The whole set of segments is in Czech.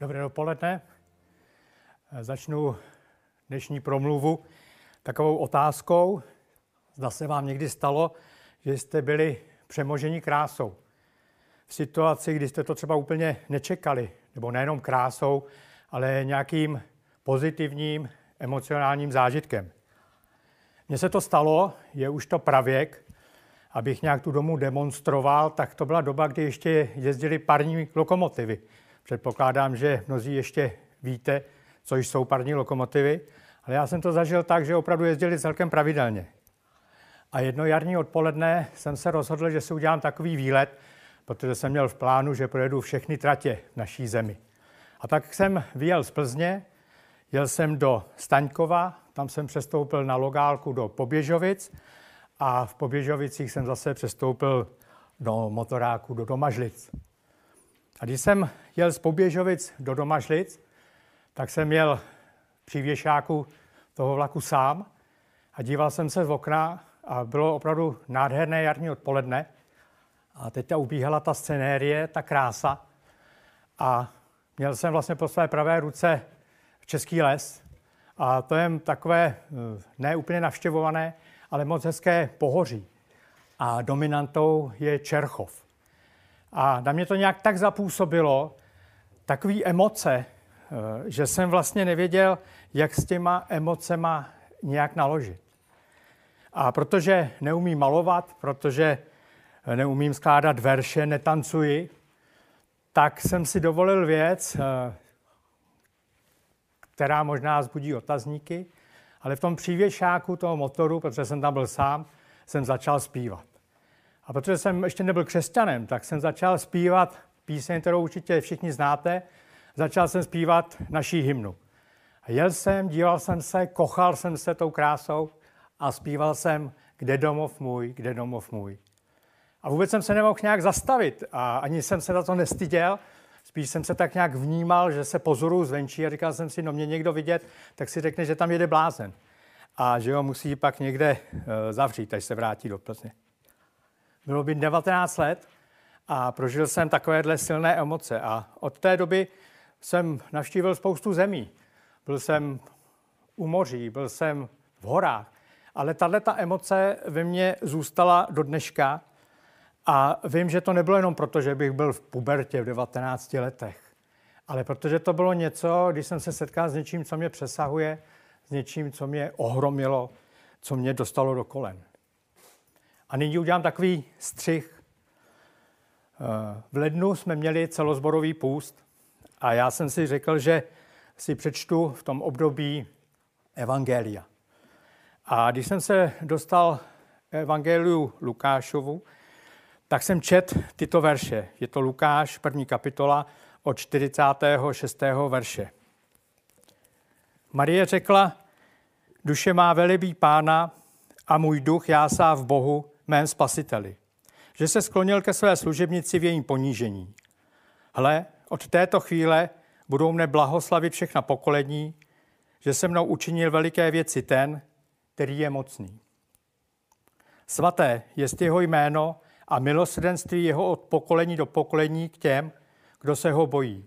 Dobré dopoledne. Začnu dnešní promluvu takovou otázkou. Zda se vám někdy stalo, že jste byli přemoženi krásou. V situaci, kdy jste to třeba úplně nečekali, nebo nejenom krásou, ale nějakým pozitivním emocionálním zážitkem. Mně se to stalo, je už to pravěk, abych nějak tu domu demonstroval, tak to byla doba, kdy ještě jezdili parní lokomotivy. Předpokládám, že mnozí ještě víte, co jsou parní lokomotivy, ale já jsem to zažil tak, že opravdu jezdili celkem pravidelně. A jedno jarní odpoledne jsem se rozhodl, že si udělám takový výlet, protože jsem měl v plánu, že projedu všechny tratě v naší zemi. A tak jsem vyjel z Plzně, jel jsem do Staňkova, tam jsem přestoupil na logálku do Poběžovic a v Poběžovicích jsem zase přestoupil do motoráku do Domažlic. A když jsem jel z Poběžovic do Domažlic, tak jsem jel při věšáku toho vlaku sám a díval jsem se z okna a bylo opravdu nádherné jarní odpoledne. A teď ta ubíhala ta scenérie, ta krása. A měl jsem vlastně po své pravé ruce Český les. A to je takové eh, ne úplně navštěvované, ale moc hezké pohoří. A dominantou je Čerchov. A na mě to nějak tak zapůsobilo, takový emoce, eh, že jsem vlastně nevěděl, jak s těma emocema nějak naložit. A protože neumím malovat, protože neumím skládat verše, netancuji, tak jsem si dovolil věc, eh, která možná zbudí otazníky, ale v tom přívěšáku toho motoru, protože jsem tam byl sám, jsem začal zpívat. A protože jsem ještě nebyl křesťanem, tak jsem začal zpívat píseň, kterou určitě všichni znáte. Začal jsem zpívat naší hymnu. A jel jsem, díval jsem se, kochal jsem se tou krásou a zpíval jsem Kde domov můj, kde domov můj. A vůbec jsem se nemohl nějak zastavit a ani jsem se za to nestyděl. Spíš jsem se tak nějak vnímal, že se pozoruju zvenčí a říkal jsem si, no mě někdo vidět, tak si řekne, že tam jede blázen. A že ho musí pak někde uh, zavřít, až se vrátí do Plzně. Bylo by 19 let a prožil jsem takovéhle silné emoce. A od té doby jsem navštívil spoustu zemí. Byl jsem u moří, byl jsem v horách. Ale tahle ta emoce ve mně zůstala do dneška. A vím, že to nebylo jenom proto, že bych byl v pubertě v 19 letech, ale protože to bylo něco, když jsem se setkal s něčím, co mě přesahuje, s něčím, co mě ohromilo, co mě dostalo do kolen. A nyní udělám takový střih. Eh, v lednu jsme měli celozborový půst a já jsem si řekl, že si přečtu v tom období Evangelia. A když jsem se dostal Evangeliu Lukášovu, tak jsem čet tyto verše. Je to Lukáš, první kapitola, od 46. verše. Marie řekla, duše má velebí pána a můj duch jásá v Bohu, mém spasiteli, že se sklonil ke své služebnici v jejím ponížení. Hle, od této chvíle budou mne blahoslavit všechna pokolení, že se mnou učinil veliké věci ten, který je mocný. Svaté je jeho jméno a milosrdenství jeho od pokolení do pokolení k těm, kdo se ho bojí.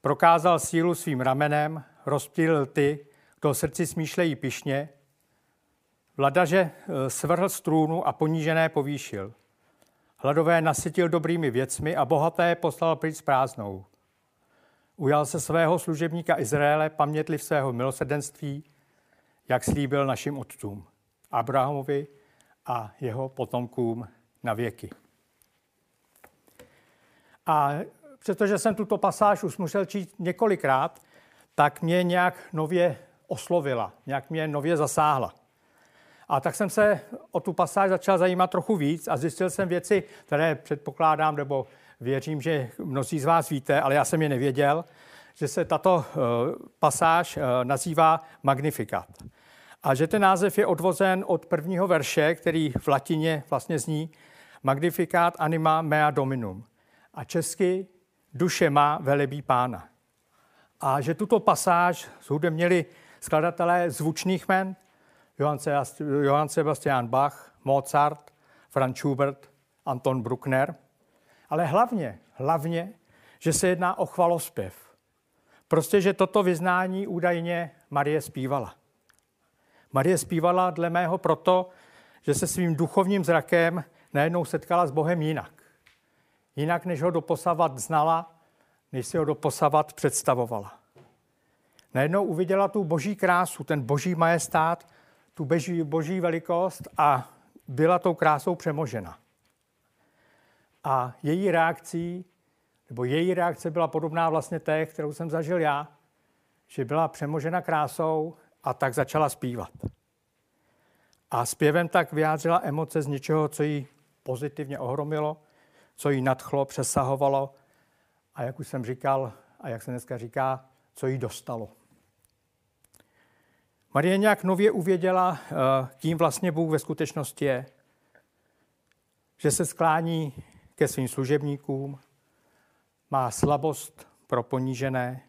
Prokázal sílu svým ramenem, rozptýlil ty, kdo srdci smýšlejí pišně, Vladaže eh, svrhl z trůnu a ponížené povýšil. Hladové nasytil dobrými věcmi a bohaté poslal pryč s prázdnou. Ujal se svého služebníka Izraele, pamětliv svého milosrdenství, jak slíbil našim otcům, Abrahamovi a jeho potomkům na věky. A přestože jsem tuto pasáž už musel číst několikrát, tak mě nějak nově oslovila, nějak mě nově zasáhla. A tak jsem se o tu pasáž začal zajímat trochu víc a zjistil jsem věci, které předpokládám nebo věřím, že mnozí z vás víte, ale já jsem je nevěděl, že se tato eh, pasáž eh, nazývá Magnificat. A že ten název je odvozen od prvního verše, který v latině vlastně zní Magnificat anima mea dominum. A česky duše má velebí pána. A že tuto pasáž měli skladatelé zvučných men, Johann Sebastian Bach, Mozart, Franz Schubert, Anton Bruckner, ale hlavně, hlavně, že se jedná o chvalospěv. Prostě, že toto vyznání údajně Marie zpívala. Marie zpívala dle mého proto, že se svým duchovním zrakem najednou setkala s Bohem jinak. Jinak, než ho doposavat znala, než si ho doposavat představovala. Najednou uviděla tu boží krásu, ten boží majestát, tu boží, boží velikost a byla tou krásou přemožena. A její reakcí, nebo její reakce byla podobná vlastně té, kterou jsem zažil já, že byla přemožena krásou a tak začala zpívat. A zpěvem tak vyjádřila emoce z něčeho, co jí pozitivně ohromilo, co jí nadchlo, přesahovalo a jak už jsem říkal a jak se dneska říká, co jí dostalo. Marie nějak nově uvěděla, eh, kým vlastně Bůh ve skutečnosti je. Že se sklání ke svým služebníkům, má slabost pro ponížené,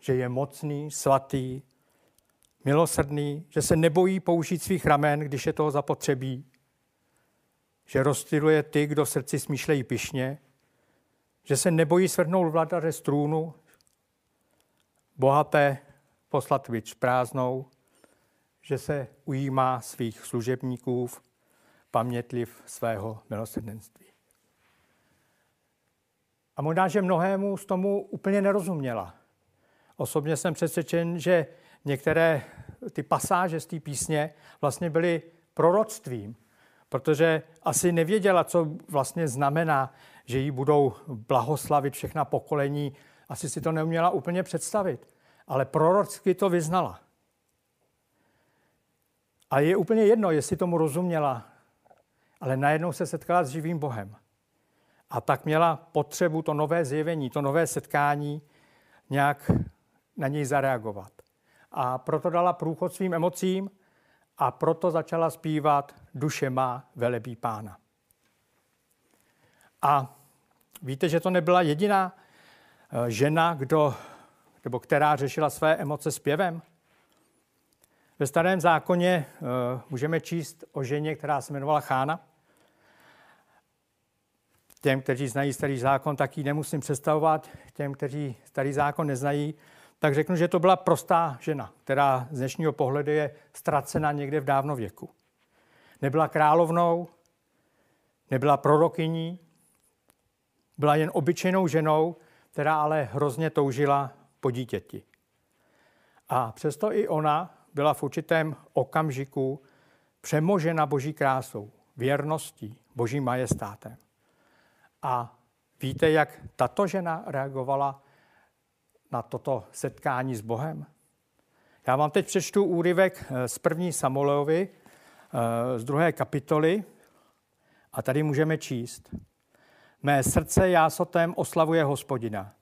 že je mocný, svatý, milosrdný, že se nebojí použít svých ramen, když je toho zapotřebí, že rozstyluje ty, kdo srdci smýšlejí pišně, že se nebojí svrhnout vladaře z trůnu, bohaté poslat vič prázdnou, že se ujímá svých služebníků, pamětliv svého milosrdenství. A možná, že mnohému z tomu úplně nerozuměla. Osobně jsem přesvědčen, že některé ty pasáže z té písně vlastně byly proroctvím, protože asi nevěděla, co vlastně znamená, že jí budou blahoslavit všechna pokolení. Asi si to neuměla úplně představit, ale prorocky to vyznala. A je úplně jedno, jestli tomu rozuměla, ale najednou se setkala s živým Bohem. A tak měla potřebu to nové zjevení, to nové setkání nějak na něj zareagovat. A proto dala průchod svým emocím a proto začala zpívat Duše má velebí pána. A víte, že to nebyla jediná eh, žena, kdo, nebo která řešila své emoce zpěvem? Ve starém zákoně uh, můžeme číst o ženě, která se jmenovala Chána. Těm, kteří znají starý zákon, tak ji nemusím představovat. Těm, kteří starý zákon neznají, tak řeknu, že to byla prostá žena, která z dnešního pohledu je ztracena někde v dávno věku. Nebyla královnou, nebyla prorokyní, byla jen obyčejnou ženou, která ale hrozně toužila po dítěti. A přesto i ona byla v určitém okamžiku přemožena boží krásou, věrností, božím majestátem. A víte, jak tato žena reagovala na toto setkání s Bohem? Já vám teď přečtu úryvek eh, z první Samuelovi, eh, z druhé kapitoly, a tady můžeme číst. Mé srdce jásotem oslavuje hospodina.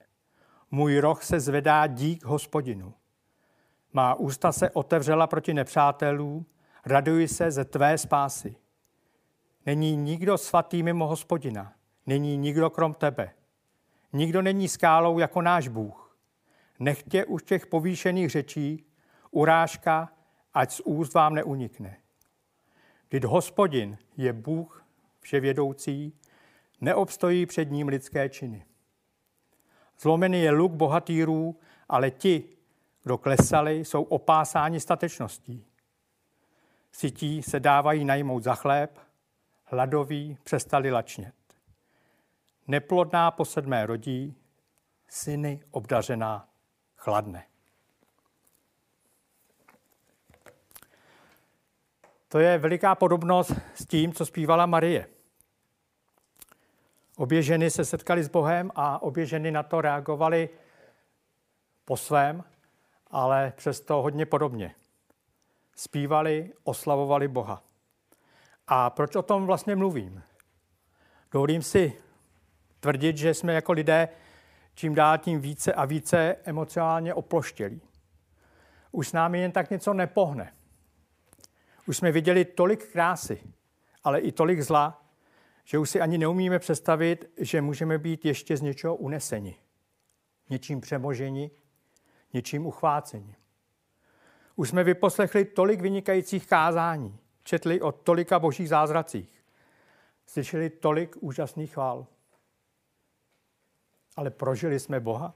Můj roh se zvedá dík hospodinu. Má ústa se otevřela proti nepřátelů, raduji se ze tvé spásy. Není nikdo svatý mimo hospodina, není nikdo krom tebe. Nikdo není skálou jako náš Bůh. Nechtě už těch povýšených řečí, urážka, ať z úst vám neunikne. Vždyť hospodin je Bůh vševědoucí, neobstojí před ním lidské činy. Zlomený je luk bohatýrů, ale ti, kdo klesali, jsou opásáni statečností. Sytí se dávají najmout za chléb, hladoví přestali lačnět. Neplodná po sedmé rodí, syny obdařená chladne. To je veliká podobnost s tím, co zpívala Marie. Obě ženy se setkaly s Bohem a obě ženy na to reagovaly po svém ale přesto hodně podobně. Spívali, oslavovali Boha. A proč o tom vlastně mluvím? Dovolím si tvrdit, že jsme jako lidé čím dál tím více a více emocionálně oploštělí. Už s námi jen tak něco nepohne. Už jsme viděli tolik krásy, ale i tolik zla, že už si ani neumíme představit, že můžeme být ještě z něčeho uneseni, něčím přemoženi něčím uchvácení. Už jsme vyposlechli tolik vynikajících kázání, četli o tolika božích zázracích, slyšeli tolik úžasných chvál. ale prožili jsme Boha?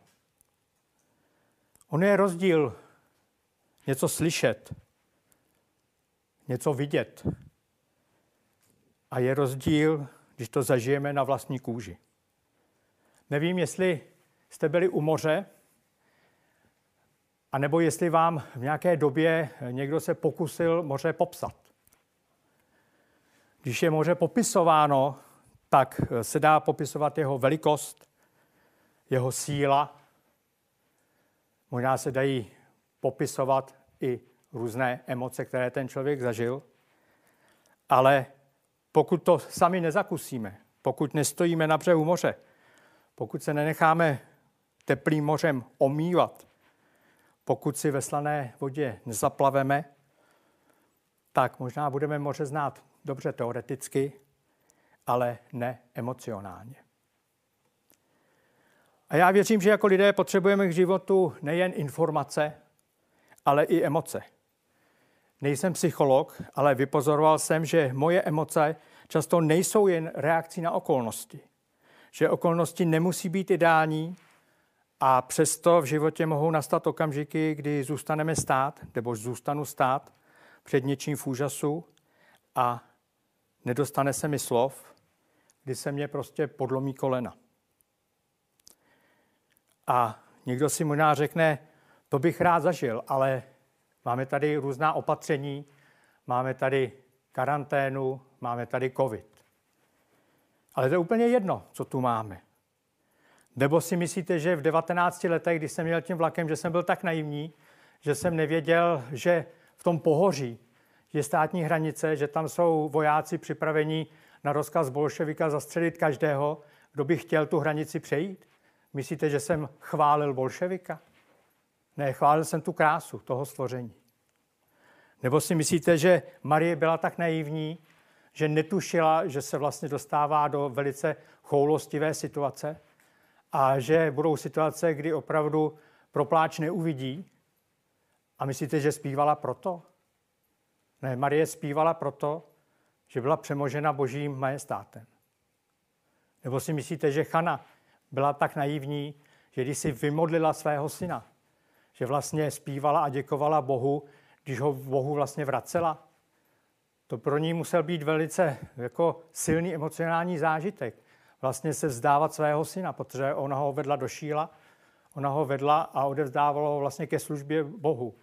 On je rozdíl něco slyšet, něco vidět. A je rozdíl, když to zažijeme na vlastní kůži. Nevím, jestli jste byli u moře, anebo jestli vám v nějaké době někdo se pokusil moře popsat. Když je moře popisováno, tak se dá popisovat jeho velikost, jeho síla. Možná se dají popisovat i různé emoce, které ten člověk zažil. Ale pokud to sami nezakusíme, pokud nestojíme na břehu moře, pokud se nenecháme teplým mořem omývat, pokud si ve slané vodě nezaplaveme, tak možná budeme moře znát dobře teoreticky, ale ne emocionálně. A já věřím, že jako lidé potřebujeme k životu nejen informace, ale i emoce. Nejsem psycholog, ale vypozoroval jsem, že moje emoce často nejsou jen reakcí na okolnosti. Že okolnosti nemusí být ideální a přesto v životě mohou nastat okamžiky, kdy zůstaneme stát, nebo zůstanu stát před něčím v úžasu a nedostane se mi slov, kdy se mě prostě podlomí kolena. A někdo si možná řekne, to bych rád zažil, ale máme tady různá opatření, máme tady karanténu, máme tady covid. Ale to je úplně jedno, co tu máme. Nebo si myslíte, že v 19 letech, když jsem měl tím vlakem, že jsem byl tak naivní, že jsem nevěděl, že v tom pohoří je státní hranice, že tam jsou vojáci připravení na rozkaz bolševika zastřelit každého, kdo by chtěl tu hranici přejít? Myslíte, že jsem chválil bolševika? Ne, chválil jsem tu krásu toho stvoření. Nebo si myslíte, že Marie byla tak naivní, že netušila, že se vlastně dostává do velice choulostivé situace a že budou situace, kdy opravdu propláč neuvidí? A myslíte, že zpívala proto? Ne, Marie zpívala proto, že byla přemožena božím majestátem. Nebo si myslíte, že Chana byla tak naivní, že když si vymodlila svého syna, že vlastně zpívala a děkovala Bohu, když ho Bohu vlastně vracela. To pro ní musel být velice jako silný emocionální zážitek. Vlastně se vzdávat svého syna, protože ona ho vedla do šíla, ona ho vedla a odevzdávala ho vlastně ke službě Bohu.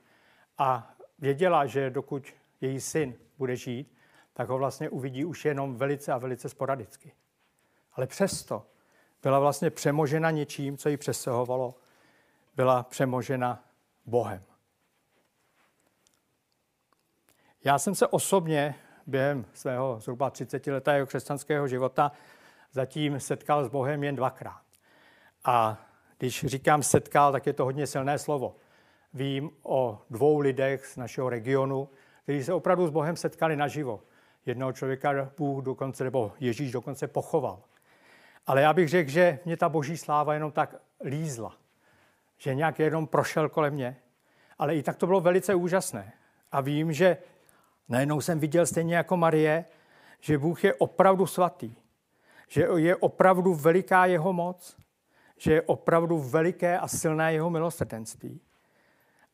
A věděla, že dokud její syn bude žít, tak ho vlastně uvidí už jenom velice a velice sporadicky. Ale přesto byla vlastně přemožena něčím, co ji přesahovalo. Byla přemožena Bohem. Já jsem se osobně během svého zhruba 30 letého křesťanského života zatím setkal s Bohem jen dvakrát. A když říkám setkal, tak je to hodně silné slovo. Vím o dvou lidech z našeho regionu, kteří se opravdu s Bohem setkali naživo. Jednoho člověka Bůh dokonce, nebo Ježíš dokonce pochoval. Ale já bych řekl, že mě ta boží sláva jenom tak lízla. Že nějak jenom prošel kolem mě. Ale i tak to bylo velice úžasné. A vím, že najednou jsem viděl stejně jako Marie, že Bůh je opravdu svatý. Že je opravdu veliká jeho moc. Že je opravdu veliké a silné jeho milosrdenství.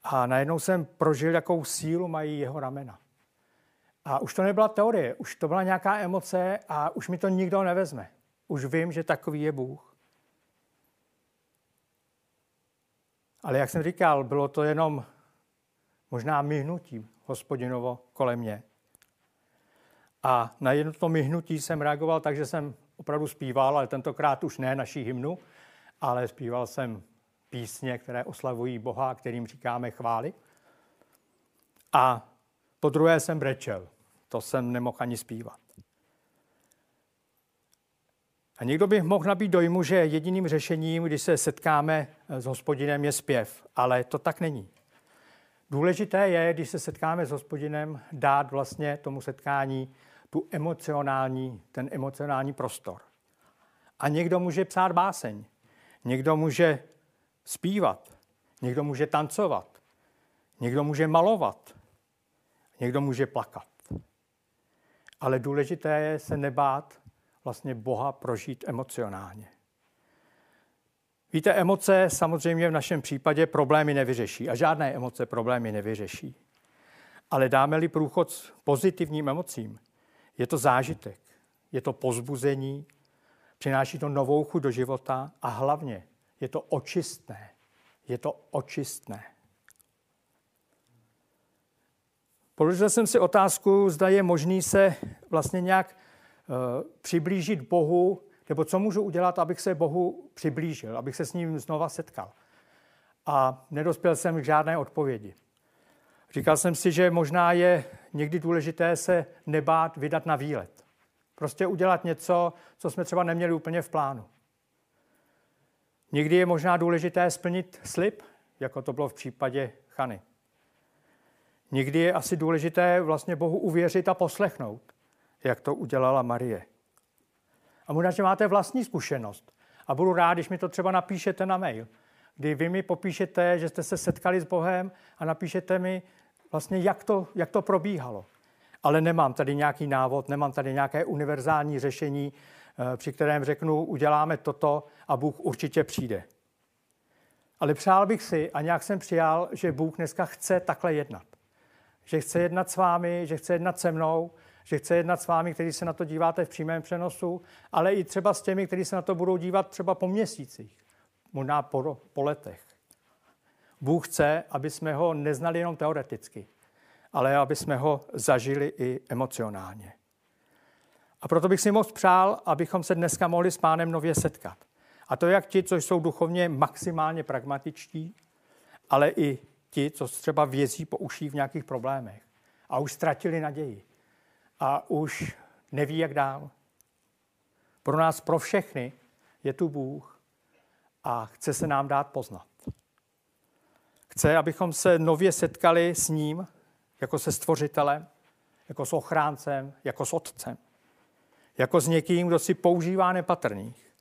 A najednou jsem prožil, jakou sílu mají jeho ramena. A už to nebyla teorie, už to byla nějaká emoce a už mi to nikdo nevezme. Už vím, že takový je Bůh. Ale jak jsem říkal, bylo to jenom možná myhnutí hospodinovo kolem mě. A na jedno to myhnutí jsem reagoval tak, že jsem opravdu zpíval, ale tentokrát už ne naší hymnu, ale zpíval jsem písně, které oslavují Boha, kterým říkáme chvály. A po druhé jsem brečel. To jsem nemohl ani zpívat. A někdo by mohl nabít dojmu, že jediným řešením, když se setkáme s hospodinem, je zpěv. Ale to tak není. Důležité je, když se setkáme s hospodinem, dát vlastně tomu setkání tu emocionální, ten emocionální prostor. A někdo může psát báseň, někdo může zpívat, někdo může tancovat, někdo může malovat, někdo může plakat. Ale důležité je se nebát vlastně Boha prožít emocionálně. Víte, emoce samozřejmě v našem případě problémy nevyřeší a žádné emoce problémy nevyřeší. Ale dáme-li průchod pozitivním emocím, je to zážitek, je to pozbuzení, přináší to novou chuť do života a hlavně je to očistné. Je to očistné. Položil jsem si otázku, zda je možný se vlastně nějak uh, přiblížit Bohu, nebo co můžu udělat, abych se Bohu přiblížil, abych se s ním znova setkal. A nedospěl jsem k žádné odpovědi. Říkal jsem si, že možná je někdy důležité se nebát vydat na výlet. Prostě udělat něco, co jsme třeba neměli úplně v plánu. Někdy je možná důležité splnit slib, jako to bylo v případě Chany. Někdy je asi důležité vlastně Bohu uvěřit a poslechnout, jak to udělala Marie. A možná, že máte vlastní zkušenost. A budu rád, když mi to třeba napíšete na mail, kdy vy mi popíšete, že jste se setkali s Bohem a napíšete mi vlastně, jak to, jak to probíhalo. Ale nemám tady nějaký návod, nemám tady nějaké univerzální řešení, eh, při kterém řeknu, uděláme toto a Bůh určitě přijde. Ale přál bych si, a nějak jsem přijal, že Bůh dneska chce takhle jednat. Že chce jednat s vámi, že chce jednat se mnou, že chce jednat s vámi, kteří se na to díváte v přímém přenosu, ale i třeba s těmi, kteří se na to budou dívat třeba po měsících, možná po, po letech. Bůh chce, aby jsme ho neznali jenom teoreticky, ale aby jsme ho zažili i emocionálně. A proto bych si moc přál, abychom se dneska mohli s pánem nově setkat. A to jak ti, co jsou duchovně maximálně pragmatičtí, ale i ti, co třeba vězí po uší v nějakých problémech a už ztratili naději a už neví, jak dál. Pro nás, pro všechny je tu Bůh a chce se nám dát poznat. Chce, abychom se nově setkali s ním, jako se stvořitelem, jako s ochráncem, jako s otcem. Jako s někým, kdo si používá nepatrných,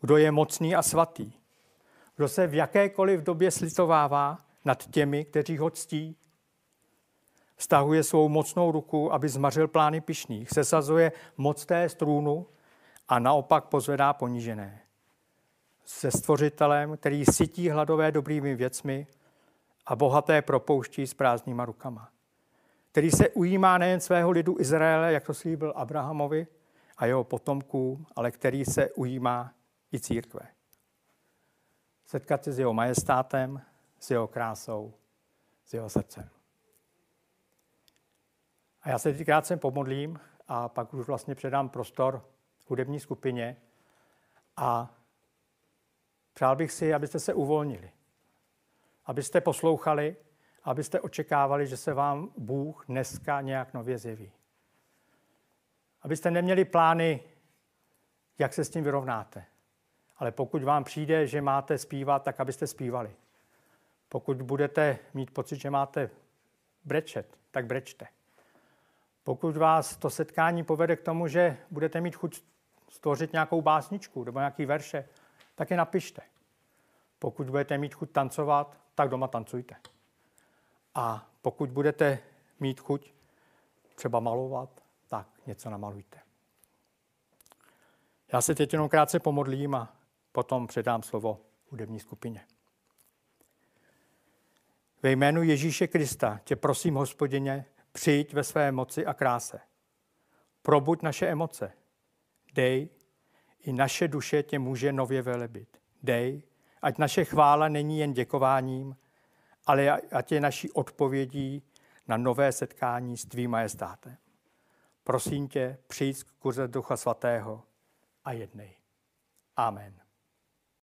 kdo je mocný a svatý, kdo se v jakékoliv době slitovává nad těmi, kteří ho ctí Stahuje svou mocnou ruku, aby zmařil plány pišných. Sesazuje moc té strůnu a naopak pozvedá ponížené. Se stvořitelem, který sytí hladové dobrými věcmi a bohaté propouští s prázdnýma rukama. Který se ujímá nejen svého lidu Izraele, jak to slíbil Abrahamovi a jeho potomkům, ale který se ujímá i církve. Setkat se s jeho majestátem, s jeho krásou, s jeho srdcem. A já se teď krátce pomodlím a pak už vlastně předám prostor hudební skupině a přál bych si, abyste se uvolnili, abyste poslouchali, abyste očekávali, že se vám Bůh dneska nějak nově zjeví. Abyste neměli plány, jak se s tím vyrovnáte. Ale pokud vám přijde, že máte zpívat, tak abyste zpívali. Pokud budete mít pocit, že máte brečet, tak brečte. Pokud vás to setkání povede k tomu, že budete mít chuť stvořit nějakou básničku nebo nějaký verše, tak je napište. Pokud budete mít chuť tancovat, tak doma tancujte. A pokud budete mít chuť třeba malovat, tak něco namalujte. Já se teď jenom krátce pomodlím a potom předám slovo hudební skupině. Ve jménu Ježíše Krista tě prosím, hospodině, Přijď ve své moci a kráse. Probuď naše emoce. Dej, i naše duše tě může nově velebit. Dej, ať naše chvála není jen děkováním, ale ať je naší odpovědí na nové setkání s tvým majestátem. Prosím tě, přijď k kurze Ducha Svatého a jednej. Amen.